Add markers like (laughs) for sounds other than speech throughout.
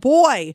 Boy,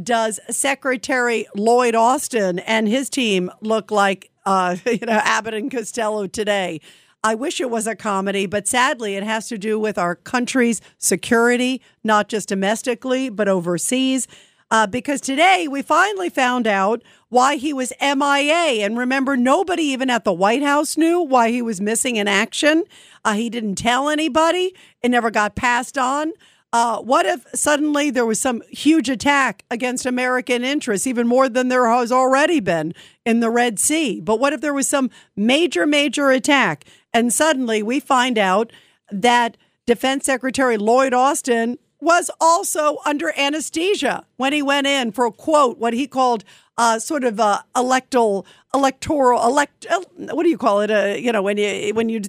does Secretary Lloyd Austin and his team look like uh, (laughs) you know Abbott and Costello today. I wish it was a comedy, but sadly, it has to do with our country's security, not just domestically, but overseas. Uh, because today we finally found out why he was MIA. And remember, nobody even at the White House knew why he was missing in action. Uh, he didn't tell anybody, it never got passed on. Uh, what if suddenly there was some huge attack against American interests, even more than there has already been in the Red Sea? But what if there was some major, major attack and suddenly we find out that Defense Secretary Lloyd Austin was also under anesthesia when he went in for a quote, what he called uh, sort of uh, electoral, electoral, elect, what do you call it? Uh, you know, when you, when you,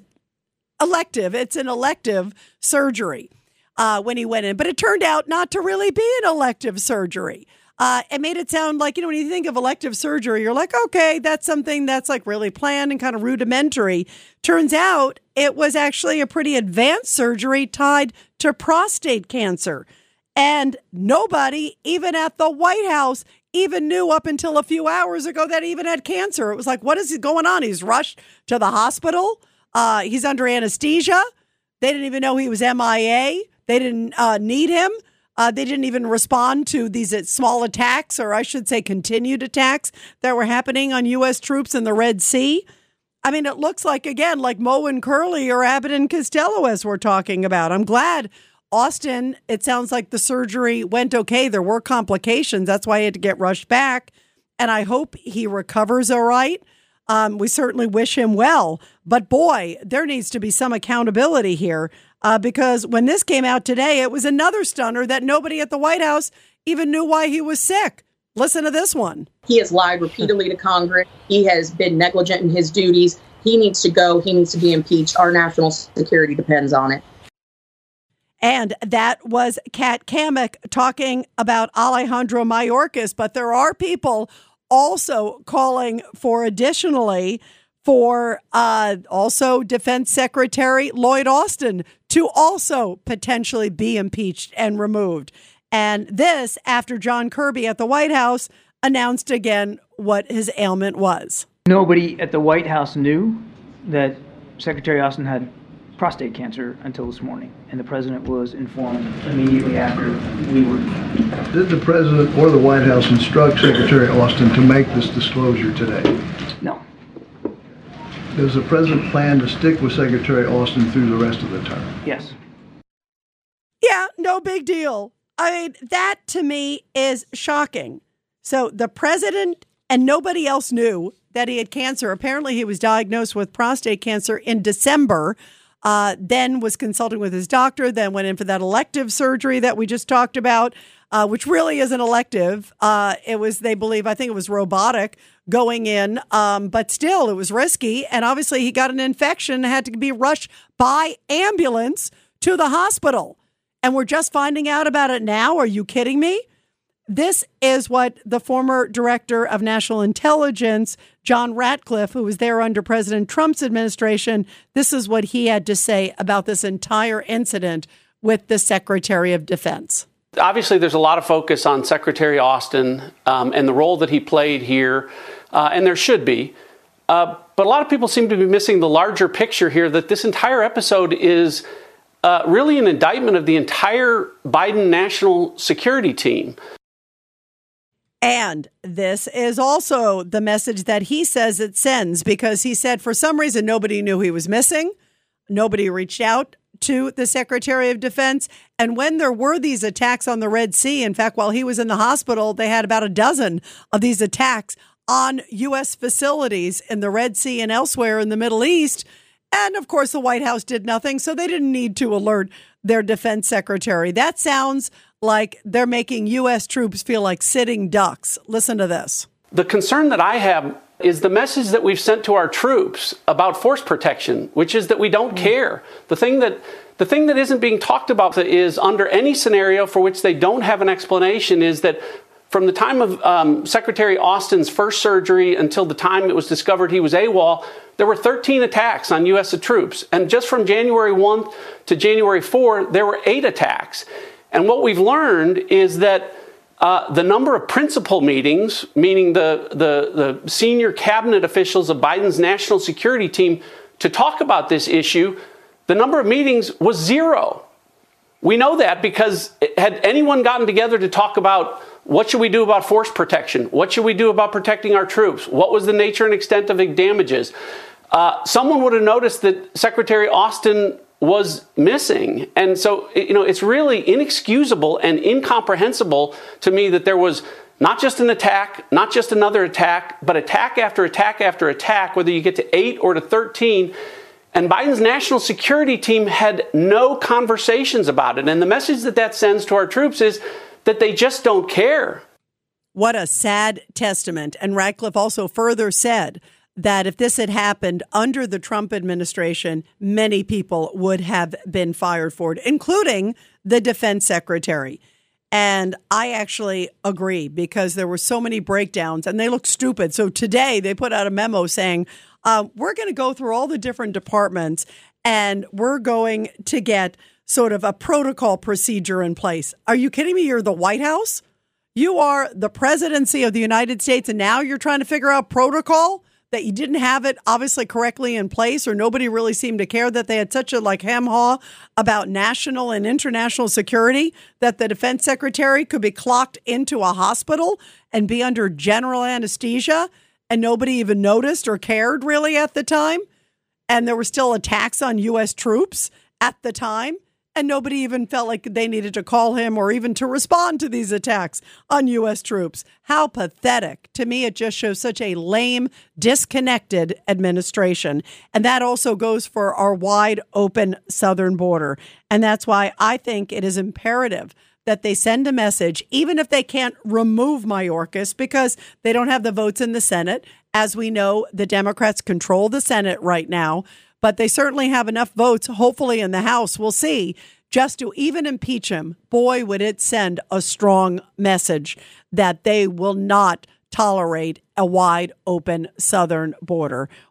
elective, it's an elective surgery uh, when he went in, but it turned out not to really be an elective surgery. Uh, it made it sound like, you know, when you think of elective surgery, you're like, okay, that's something that's like really planned and kind of rudimentary. Turns out it was actually a pretty advanced surgery tied to prostate cancer. And nobody, even at the White House, even knew up until a few hours ago that he even had cancer. It was like, what is going on? He's rushed to the hospital. Uh, he's under anesthesia. They didn't even know he was MIA. They didn't uh, need him. Uh, they didn't even respond to these uh, small attacks, or I should say, continued attacks that were happening on U.S. troops in the Red Sea. I mean, it looks like, again, like Moe and Curly or Abbott and Costello, as we're talking about. I'm glad Austin, it sounds like the surgery went okay. There were complications. That's why he had to get rushed back. And I hope he recovers all right. Um, we certainly wish him well. But boy, there needs to be some accountability here uh, because when this came out today, it was another stunner that nobody at the White House even knew why he was sick. Listen to this one. He has lied repeatedly to Congress. He has been negligent in his duties. He needs to go. He needs to be impeached. Our national security depends on it. And that was Kat Cammack talking about Alejandro Mayorkas. But there are people also calling for additionally for uh, also Defense Secretary Lloyd Austin to also potentially be impeached and removed. And this after John Kirby at the White House announced again what his ailment was. Nobody at the White House knew that Secretary Austin had prostate cancer until this morning, and the president was informed immediately after we were. Did the president or the White House instruct Secretary Austin to make this disclosure today? No. Does the president plan to stick with Secretary Austin through the rest of the term? Yes. Yeah, no big deal. I mean, that to me is shocking. So the president and nobody else knew that he had cancer. Apparently, he was diagnosed with prostate cancer in December. Uh, then was consulting with his doctor. Then went in for that elective surgery that we just talked about, uh, which really isn't elective. Uh, it was, they believe, I think it was robotic going in, um, but still, it was risky. And obviously, he got an infection and had to be rushed by ambulance to the hospital. And we're just finding out about it now. Are you kidding me? This is what the former director of national intelligence, John Ratcliffe, who was there under President Trump's administration, this is what he had to say about this entire incident with the Secretary of Defense. Obviously, there's a lot of focus on Secretary Austin um, and the role that he played here, uh, and there should be. Uh, but a lot of people seem to be missing the larger picture here that this entire episode is uh, really an indictment of the entire Biden national security team. And this is also the message that he says it sends because he said for some reason nobody knew he was missing. Nobody reached out to the Secretary of Defense. And when there were these attacks on the Red Sea, in fact, while he was in the hospital, they had about a dozen of these attacks on U.S. facilities in the Red Sea and elsewhere in the Middle East. And of course, the White House did nothing, so they didn't need to alert their defense secretary. That sounds like they're making U.S. troops feel like sitting ducks. Listen to this. The concern that I have is the message that we've sent to our troops about force protection, which is that we don't mm. care. The thing that the thing that isn't being talked about is under any scenario for which they don't have an explanation is that from the time of um, Secretary Austin's first surgery until the time it was discovered he was AWOL, there were 13 attacks on U.S. troops. And just from January 1 to January 4, there were eight attacks. And what we've learned is that uh, the number of principal meetings, meaning the, the, the senior cabinet officials of Biden's national security team, to talk about this issue, the number of meetings was zero. We know that because had anyone gotten together to talk about what should we do about force protection? What should we do about protecting our troops? What was the nature and extent of the damages? Uh, someone would have noticed that Secretary Austin was missing. And so, you know, it's really inexcusable and incomprehensible to me that there was not just an attack, not just another attack, but attack after attack after attack, whether you get to eight or to 13. And Biden's national security team had no conversations about it. And the message that that sends to our troops is that they just don't care. What a sad testament. And Ratcliffe also further said that if this had happened under the Trump administration, many people would have been fired for it, including the defense secretary. And I actually agree because there were so many breakdowns and they look stupid. So today they put out a memo saying, uh, we're going to go through all the different departments and we're going to get sort of a protocol procedure in place. Are you kidding me? You're the White House? You are the presidency of the United States, and now you're trying to figure out protocol? That you didn't have it obviously correctly in place or nobody really seemed to care that they had such a like ham haw about national and international security that the defense secretary could be clocked into a hospital and be under general anesthesia and nobody even noticed or cared really at the time. And there were still attacks on US troops at the time and nobody even felt like they needed to call him or even to respond to these attacks on U.S. troops. How pathetic. To me, it just shows such a lame, disconnected administration. And that also goes for our wide open southern border. And that's why I think it is imperative that they send a message, even if they can't remove Mayorkas because they don't have the votes in the Senate. As we know, the Democrats control the Senate right now but they certainly have enough votes, hopefully in the House, we'll see, just to even impeach him. Boy, would it send a strong message that they will not tolerate a wide open southern border.